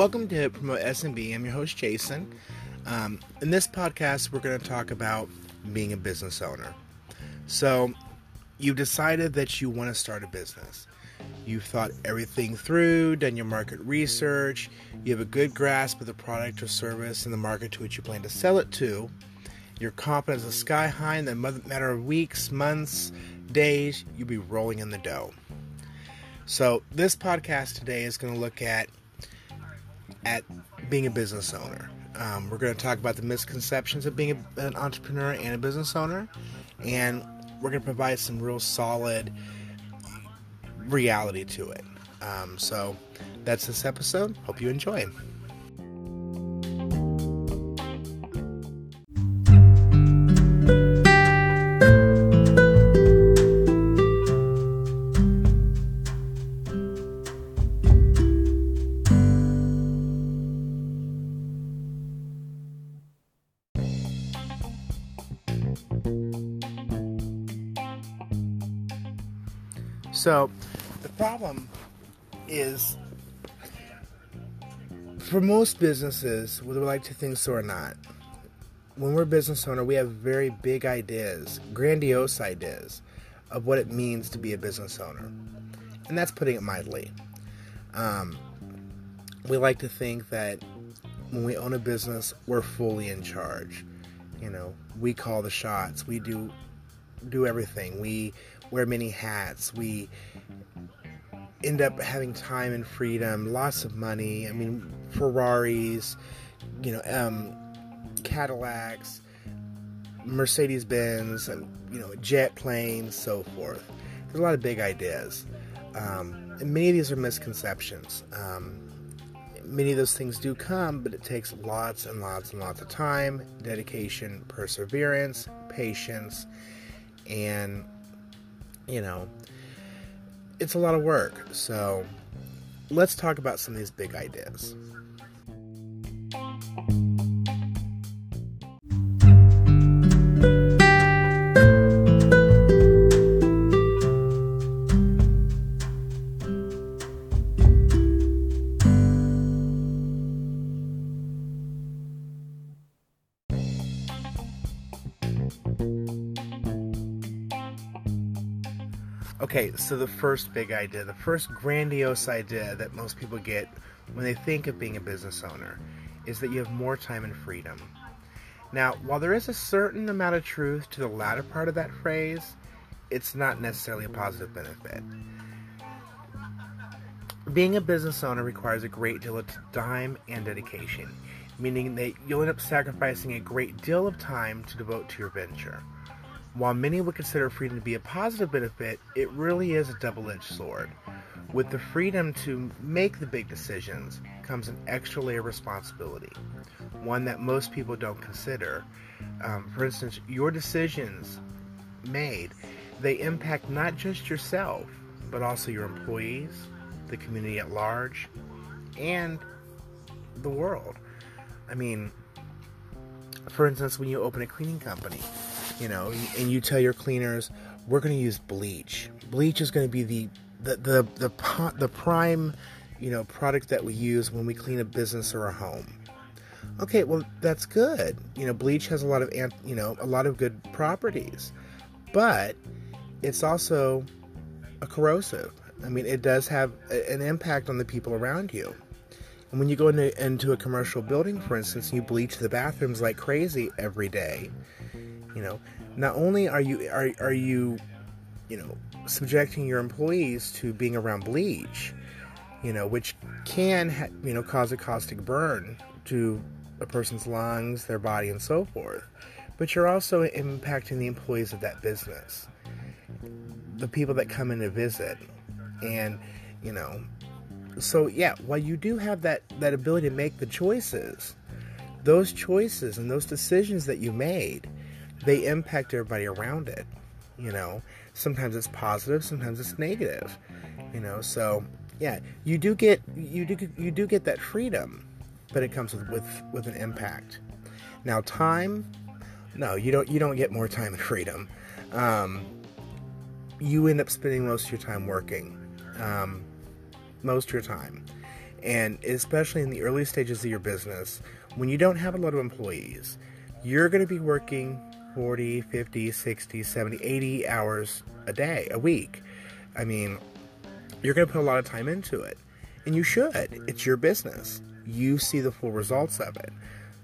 Welcome to Promote SMB. I'm your host, Jason. Um, in this podcast, we're going to talk about being a business owner. So, you've decided that you want to start a business. You've thought everything through, done your market research, you have a good grasp of the product or service and the market to which you plan to sell it to. Your confidence is sky high, in the matter of weeks, months, days, you'll be rolling in the dough. So, this podcast today is going to look at at being a business owner. Um, we're going to talk about the misconceptions of being a, an entrepreneur and a business owner, and we're going to provide some real solid reality to it. Um, so that's this episode. Hope you enjoy. So, the problem is for most businesses, whether we like to think so or not, when we're a business owner, we have very big ideas, grandiose ideas of what it means to be a business owner. And that's putting it mildly. Um, we like to think that when we own a business, we're fully in charge. You know, we call the shots. We do do everything. We wear many hats. We end up having time and freedom, lots of money. I mean, Ferraris, you know, um, Cadillacs, Mercedes Benz, and you know, jet planes, so forth. There's a lot of big ideas, um, and many of these are misconceptions. Um, many of those things do come, but it takes lots and lots and lots of time, dedication, perseverance, patience, and you know, it's a lot of work. So let's talk about some of these big ideas. Okay, so the first big idea, the first grandiose idea that most people get when they think of being a business owner is that you have more time and freedom. Now, while there is a certain amount of truth to the latter part of that phrase, it's not necessarily a positive benefit. Being a business owner requires a great deal of time and dedication, meaning that you'll end up sacrificing a great deal of time to devote to your venture. While many would consider freedom to be a positive benefit, it really is a double edged sword. With the freedom to make the big decisions comes an extra layer of responsibility, one that most people don't consider. Um, for instance, your decisions made, they impact not just yourself, but also your employees, the community at large, and the world. I mean, for instance, when you open a cleaning company, you know, and you tell your cleaners, we're going to use bleach. Bleach is going to be the the the the, the prime, you know, product that we use when we clean a business or a home. Okay, well that's good. You know, bleach has a lot of you know a lot of good properties, but it's also a corrosive. I mean, it does have an impact on the people around you. And when you go into, into a commercial building, for instance, you bleach the bathrooms like crazy every day, you know, not only are you are are you, you know, subjecting your employees to being around bleach, you know, which can ha- you know cause a caustic burn to a person's lungs, their body, and so forth, but you're also impacting the employees of that business, the people that come in to visit, and you know, so yeah, while you do have that that ability to make the choices, those choices and those decisions that you made they impact everybody around it. You know, sometimes it's positive, sometimes it's negative. You know, so yeah, you do get you do you do get that freedom, but it comes with with, with an impact. Now, time, no, you don't you don't get more time and freedom. Um, you end up spending most of your time working. Um, most of your time. And especially in the early stages of your business, when you don't have a lot of employees, you're going to be working 40, 50, 60, 70, 80 hours a day, a week. I mean, you're going to put a lot of time into it. And you should. It's your business. You see the full results of it.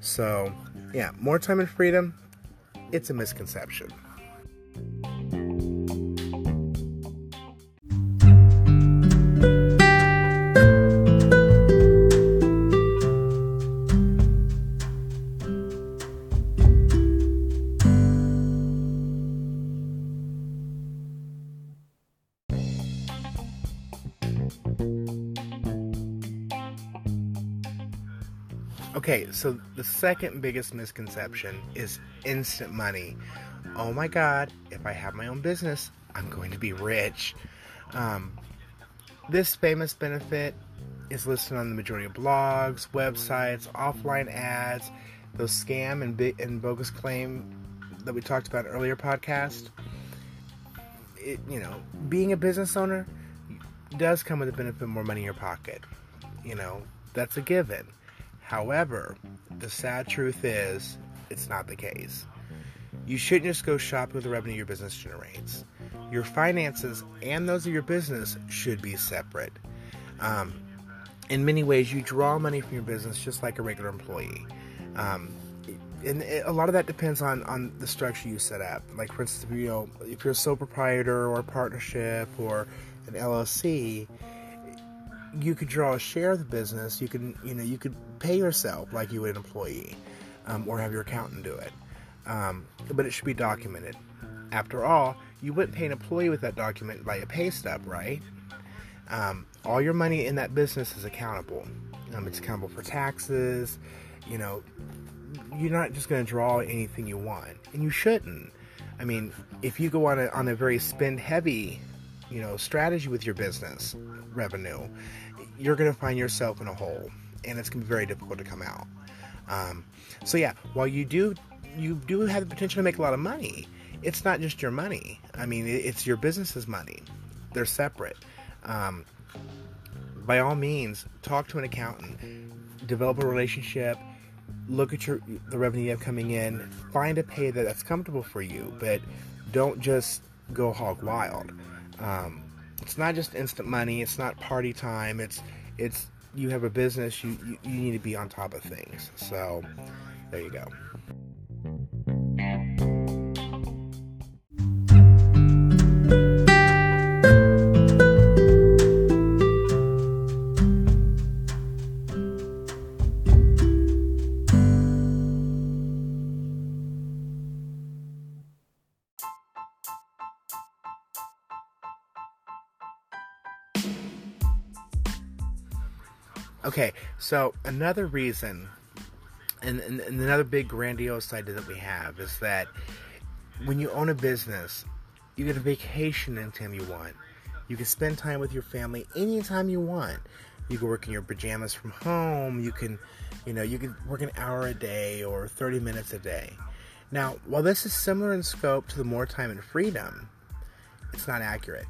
So, yeah, more time and freedom, it's a misconception. So the second biggest misconception is instant money. Oh my god, if I have my own business, I'm going to be rich. Um, this famous benefit is listed on the majority of blogs, websites, offline ads, those scam and, bi- and bogus claim that we talked about earlier podcast. It, you know, being a business owner does come with the benefit more money in your pocket. You know, that's a given. However, the sad truth is, it's not the case. You shouldn't just go shopping with the revenue your business generates. Your finances and those of your business should be separate. Um, in many ways, you draw money from your business just like a regular employee. Um, and a lot of that depends on, on the structure you set up. Like, for instance, if, you know, if you're a sole proprietor or a partnership or an LLC, you could draw a share of the business. You can, you know, you could pay yourself like you would an employee, um, or have your accountant do it. Um, but it should be documented. After all, you wouldn't pay an employee with that document by a pay stub, right? Um, all your money in that business is accountable. Um, it's accountable for taxes. You know, you're not just going to draw anything you want, and you shouldn't. I mean, if you go on a on a very spend heavy, you know, strategy with your business revenue, you're going to find yourself in a hole, and it's going to be very difficult to come out. Um, so yeah, while you do you do have the potential to make a lot of money, it's not just your money. I mean, it's your business's money. They're separate. Um, by all means, talk to an accountant, develop a relationship, look at your the revenue you have coming in, find a pay that that's comfortable for you, but don't just go hog wild. Um, it's not just instant money. It's not party time. It's it's you have a business. You you, you need to be on top of things. So there you go. Okay, so another reason, and, and, and, another big grandiose idea that we have is that when you own a business, you get a vacation anytime you want. You can spend time with your family anytime you want. You can work in your pajamas from home. You can, you know, you can work an hour a day or 30 minutes a day. Now, while this is similar in scope to the more time and freedom, it's not accurate.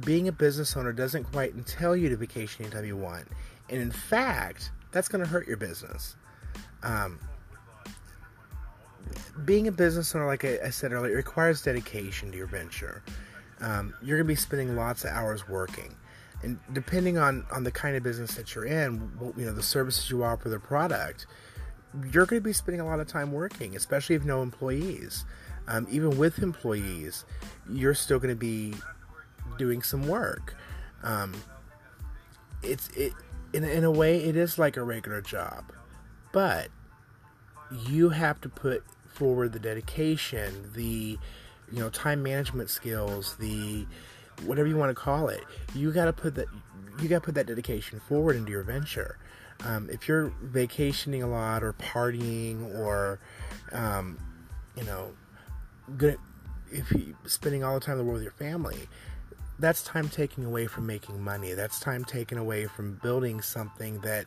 Being a business owner doesn't quite entail you to vacation anytime you want. And in fact, that's going to hurt your business. Um, being a business owner, like I, said earlier, it requires dedication to your venture. Um, you're going to be spending lots of hours working. And depending on, on the kind of business that you're in, you know, the services you offer, the product, you're going to be spending a lot of time working, especially if no employees. Um, even with employees, you're still going to be doing some work. Um, it's it in, in a way, it is like a regular job, but you have to put forward the dedication, the you know time management skills, the whatever you want to call it. You got to put that you got to put that dedication forward into your venture. Um, if you're vacationing a lot or partying or um, you know good if you spending all the time in the world with your family that's time taken away from making money. That's time taken away from building something that,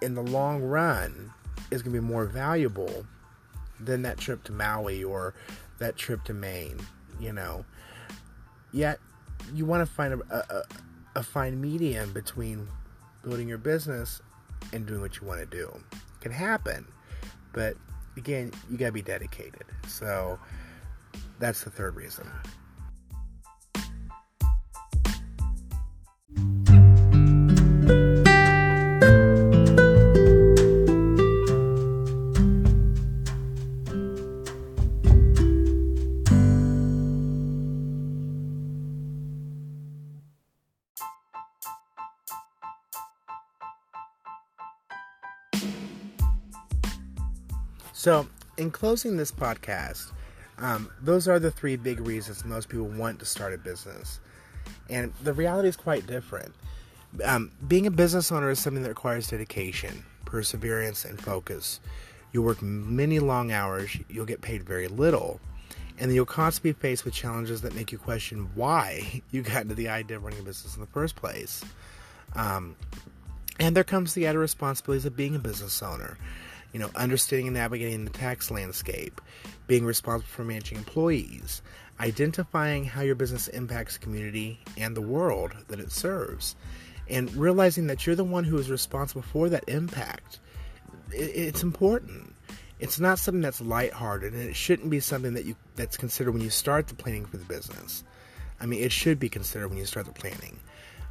in the long run, is going to be more valuable than that trip to Maui or that trip to Maine, you know. Yet, you want to find a, a, a fine medium between building your business and doing what you want to do. It can happen, but again, you got to be dedicated. So that's the third reason. So, in closing this podcast, um, those are the three big reasons most people want to start a business. And the reality is quite different. Um, being a business owner is something that requires dedication, perseverance, and focus. You'll work many long hours, you'll get paid very little, and then you'll constantly be faced with challenges that make you question why you got into the idea of running a business in the first place. Um, and there comes the added responsibilities of being a business owner you know, understanding and navigating the tax landscape, being responsible for managing employees, identifying how your business impacts community and the world that it serves, and realizing that you're the one who is responsible for that impact. It's important. It's not something that's lighthearted, and it shouldn't be something that you that's considered when you start the planning for the business. I mean, it should be considered when you start the planning.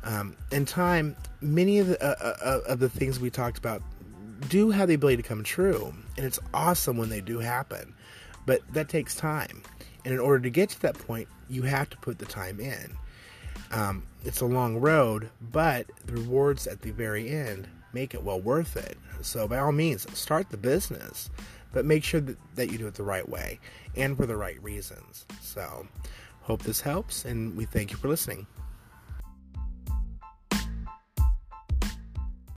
Um, in time, many of the, uh, uh, of the things we talked about do have the ability to come true, and it's awesome when they do happen. But that takes time, and in order to get to that point, you have to put the time in. Um, it's a long road, but the rewards at the very end make it well worth it. So, by all means, start the business, but make sure that, that you do it the right way and for the right reasons. So, hope this helps, and we thank you for listening.